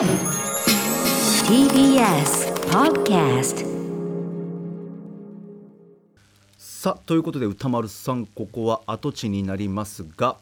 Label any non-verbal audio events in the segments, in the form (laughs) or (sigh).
TBS Podcast さあということで歌丸さんここは跡地になりますが。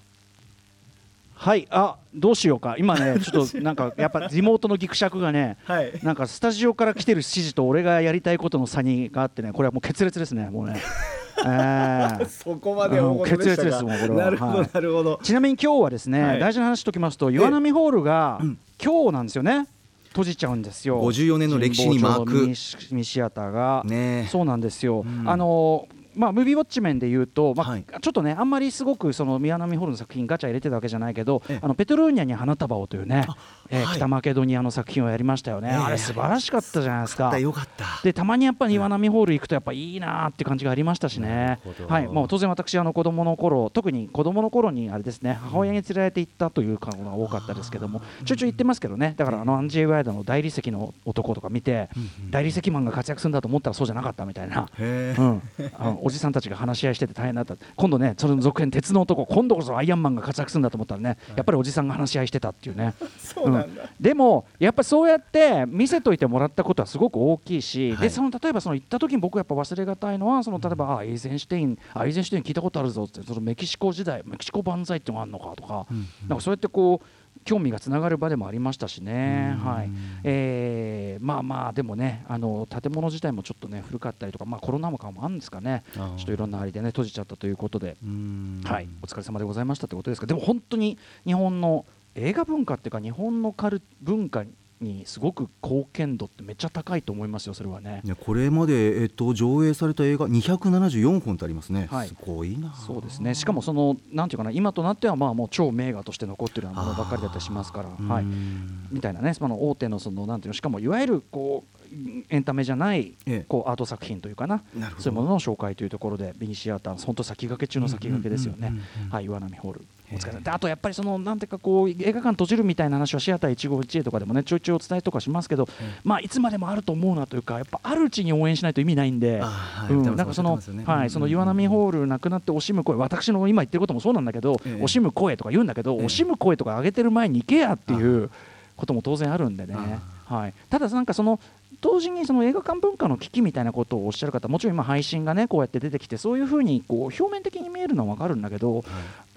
はいあどうしようか。今ね (laughs) ちょっとなんかやっぱリモートのギクシャクがね、はい。なんかスタジオから来てる指示と俺がやりたいことの差にがあってねこれはもう決裂ですねもうね。(laughs) えーそこまで決裂ですもんこれは。なるほど、はいなるほど。ちなみに今日はですね、はい。大事な話しておきますと岩波ホールが今日なんですよね。閉じちゃうんですよ。54年の歴史に巻く神保町ミシアターが、ねえ。そうなんですよ、うん。あのまあ、ムービーウォッチ面で言うと、まあはい。ちょっとねあんまりすごくその宮波ホールの作品ガチャ入れてたわけじゃないけどええ。あのペトルーニャに花束をというね、えーはい。北マケドニアの作品をやりましたよね、ええ。あれ素晴らしかったじゃないですか。よかったでたまにやっぱり岩波ホール行くとやっぱいいなーって感じがありましたしなねはい、もう当然私あの子供の頃特に子供の頃にあれですね母親に連れられて行ったというのが多かったですけどもちょいちょい行ってますけどね。だからあのアンジェイ・ワイドの大理石の男とか見て大理石マンが活躍するんだと思ったらそうじゃなかったみたいな。うん、あのおじさんたちが話し合いしてて大変だった。今度ねその続編鉄の男今度こそアイアンマンが活躍するんだと思ったらねやっぱりおじさんが話し合いしてたっていうね。そうなんだ、でもやっぱそうやって見せといてもらったことはすごく大きいし、はい。でその例えばその行った時に僕やっぱ忘れがたいのはその例えば、あエイゼンシュテインあエイゼンシュテイン聞いたことあるぞってそのメキシコ時代メキシコ万歳ってのがあるのかとか,、なんかそうやってこう興味がつながる場でもありましたしね、はい。えーまあまあでもねあの建物自体もちょっとね古かったりとか、まあ、コロナ禍もあるんですかね。ちょっといろんなありでね閉じちゃったということで、うん。はい、お疲れ様でございましたということですがでも本当に日本の映画文化っていうか日本のカル文化にすごく貢献度ってめっちゃ高いと思いますよそれはね。ねこれまで、えっと、上映された映画274本ってありますね、はい。すごいな。そうですね。しかもそのなんていうかな今となってはまあもう超名画として残ってるようなものばっかりだったりしますから、はい、みたいなね。その大手のそのなんていうのしかもいわゆるこうエンタメじゃないええ。こうアート作品というかな。なるほど。そういうものの紹介というところでミニシアター本当先駆け中の先駆けですよね。はい。岩波ホールあとやっぱりそのなんていうかこう映画館閉じるみたいな話はシアター一期一会とかでもねちょいちょいお伝えとかしますけどまあいつまでもあると思うなというかやっぱあるうちに応援しないと意味ないんであはい。うん。なんかそのね。はいその岩波ホールなくなって惜しむ声私の今言ってることもそうなんだけどええ。惜しむ声とか言うんだけどええ。惜しむ声とか上げてる前に行けやっていうことも当然あるんでね。あはい。ただなんかその同時にその映画館文化の危機みたいなことをおっしゃる方もちろん今配信がねこうやって出てきてそういうふうにこう表面的に見えるのは分かるんだけど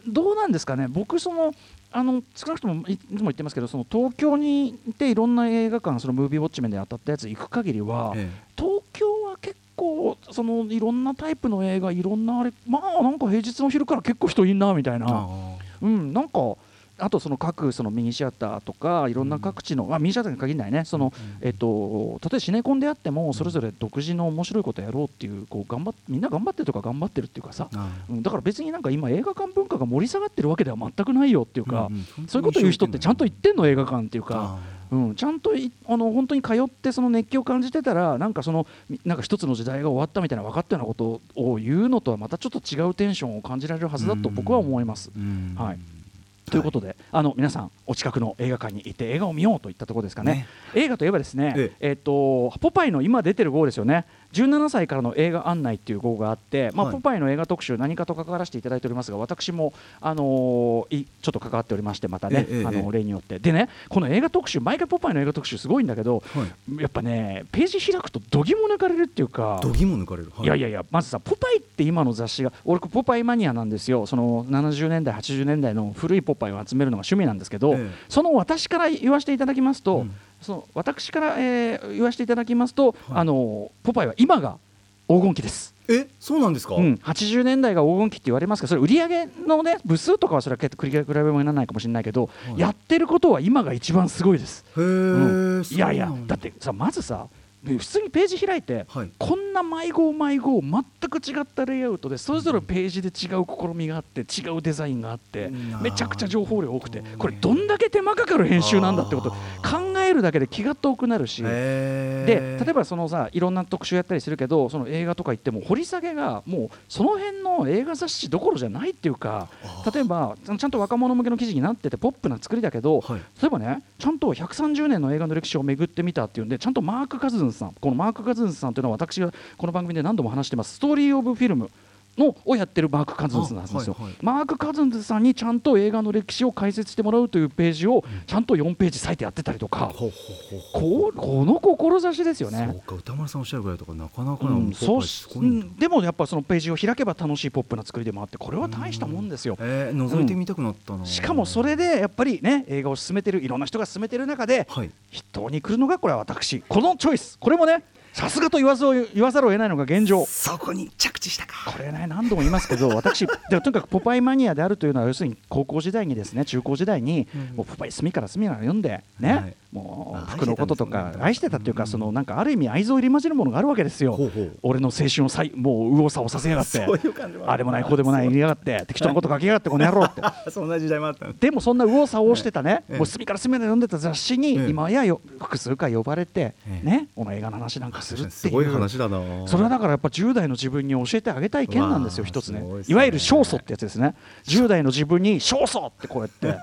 どうなんですかね？僕そのあの少なくともいいつも言ってますけどその東京にいていろんな映画館そのムービーウォッチ面で当たったやつ行く限りは、え東京は結構そのいろんなタイプの映画いろんなあれまあなんか平日の昼から結構人いんなみたいな、あ。うんなんかあとその各そのミニシアターとかいろんな各地の、まあ、ミニシアターに限らないね。その、えっと、例えばシネコンであってもそれぞれ独自の面白いことやろうっていうこう頑張っみんな頑張ってるとか頑張ってるっていうかさ、あうん、だから別になんか今映画館文化が盛り下がってるわけでは全くないよっていうか、うんうん。そういうこと言う人ってちゃんと言ってんの映画館っていうか。あうん、ちゃんといあの本当に通ってその熱気を感じてたらなんかそのみなんか一つの時代が終わったみたいな分かったようなことを言うのとはまたちょっと違うテンションを感じられるはずだと僕は思います。うん。はいということで、あの皆さんお近くの映画館に行って映画を見ようといったところですかね。ね映画といえばですね、ええっとポパイの今出てる号ですよね。17歳からの映画案内っていう号があって、まあはい。ポパイの映画特集何かと関わらせていただいておりますが、私もあのーいちょっと関わっておりましてまたね、あの例によって。でねこの映画特集毎回ポパイの映画特集すごいんだけど、はい。やっぱねページ開くとどぎも抜かれるっていうか。度肝抜かれる、はい。やいやいやまずさ「ポパイ」って今の雑誌が俺ポパイマニアなんですよ。その70年代80年代の古いポパイを集めるのが趣味なんですけど、ええ。その私から言わせていただきますと、うんその私から、えー言わせていただきますと、あのポパイは今が黄金期です。えそうなんですか、うん、80年代が黄金期って言われますがそれ売り上げのね部数とかはそれは結構比べ物にならないかもしれないけど、はい。やってることは今が一番すごいです。へえ、うん。いやいやだってさまずさ普通にページ開いて、はい。こんな毎号毎号全く違ったレイアウトでそれぞれページで違う試みがあって違うデザインがあってうん。めちゃくちゃ情報量多くてこれどんだけ手間かかる編集なんだってこと考えるだけで気が遠くなるし。へで例えばそのさいろんな特集やったりするけどその映画とか行っても掘り下げがもうその辺の映画雑誌どころじゃないっていうか例えばちゃんと若者向けの記事になっててポップな作りだけど、はい。例えばねちゃんと130年の映画の歴史を巡ってみたっていうんでちゃんとマーク・カズンさん。このマーク・カズンさんというのは私がこの番組で何度も話してます。ストーリー・オブ・フィルム。のをやってるマーク・カズンズなんですよ、あはいはい。マーク・カズンズさんにちゃんと映画の歴史を解説してもらうというページをちゃんと4ページ割いてやってたりとか、ほうほうほうここの志ですよね。そうか歌丸さんおっしゃるぐらいとかなかなかな、うん、そうしでもやっぱそのページを開けば楽しいポップな作りでもあってこれは大したもんですよ。えー、覗いてみたくなったな、しかもそれでやっぱりね映画を進めてるいろんな人が進めてる中ではい筆頭に来るのがこれは私このチョイスこれもねさすがと言わずを言わざるを得ないのが現状。そこに着地したか。これね何度も言いますけど (laughs) 私でとにかくポパイマニアであるというのは要するに高校時代にですね中高時代にもうポパイ隅から隅から読んでね、はい。もあう服のこととか愛愛してたっていうかうん。そのなんかある意味愛憎入り混じるものがあるわけですよ。ほうほう。俺の青春をさいもう右往左往させやがって。あれもないこうでもない言いやがって (laughs) 適当なこと書きやがってこの野郎って。(laughs) そんな時代もあったの。でもそんな右往左往してたね、ええ。もう隅から隅まで読んでた雑誌にええ今やよ複数回呼ばれて、ええ。ねこの映画の話なんかするっていう。すごい話だな。それはだからやっぱ10代の自分に教えてあげたい件なんですよ一つね。いわゆる勝訴ってやつですね。10代の自分に勝訴ってこうやって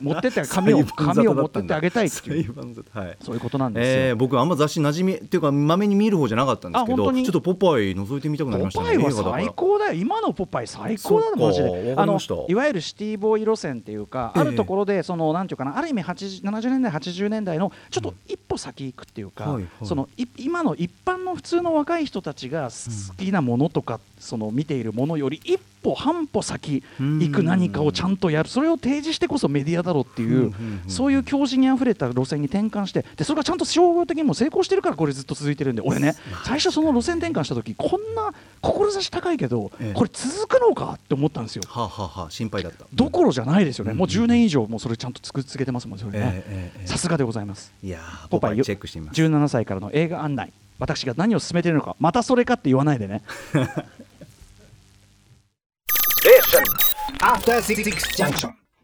持ってって (laughs) 紙を紙を持ってってあげたいっていう。はい。そういうことなんですよ、えー、僕あんま雑誌馴染みっていうかまめに見る方じゃなかったんですけどあ本当にちょっとポパイ覗いてみたくなりましたね。ポパイは最高だよ。今のポパイ最高だよマジで。あのいわゆるシティボーイ路線っていうか、ええ。あるところでそのなんていうかなある意味80 70年代80年代のちょっと一歩先行くっていうか、そのい今の一般の普通の若い人たちが好きなものとか、その見ているものより一歩半歩先行く何かをちゃんとやる。それを提示してこそメディアだろうっていう、そういう教示にあふれた路線に転換してでそれがちゃんと商業的にも成功してるからこれずっと続いてるんで俺ね最初その路線転換した時こんな志高いけど、ええこれ続くのかって思ったんですよ。はあ、はあはあ、心配だった。どころじゃないですよね、うん。もう10年以上もうそれちゃんと続けてますもんね、さすがでございます。いやポパイチェックしてみます。17歳からの映画案内私が何を進めているのかまたそれかって言わないでね (laughs) After 66 Junction.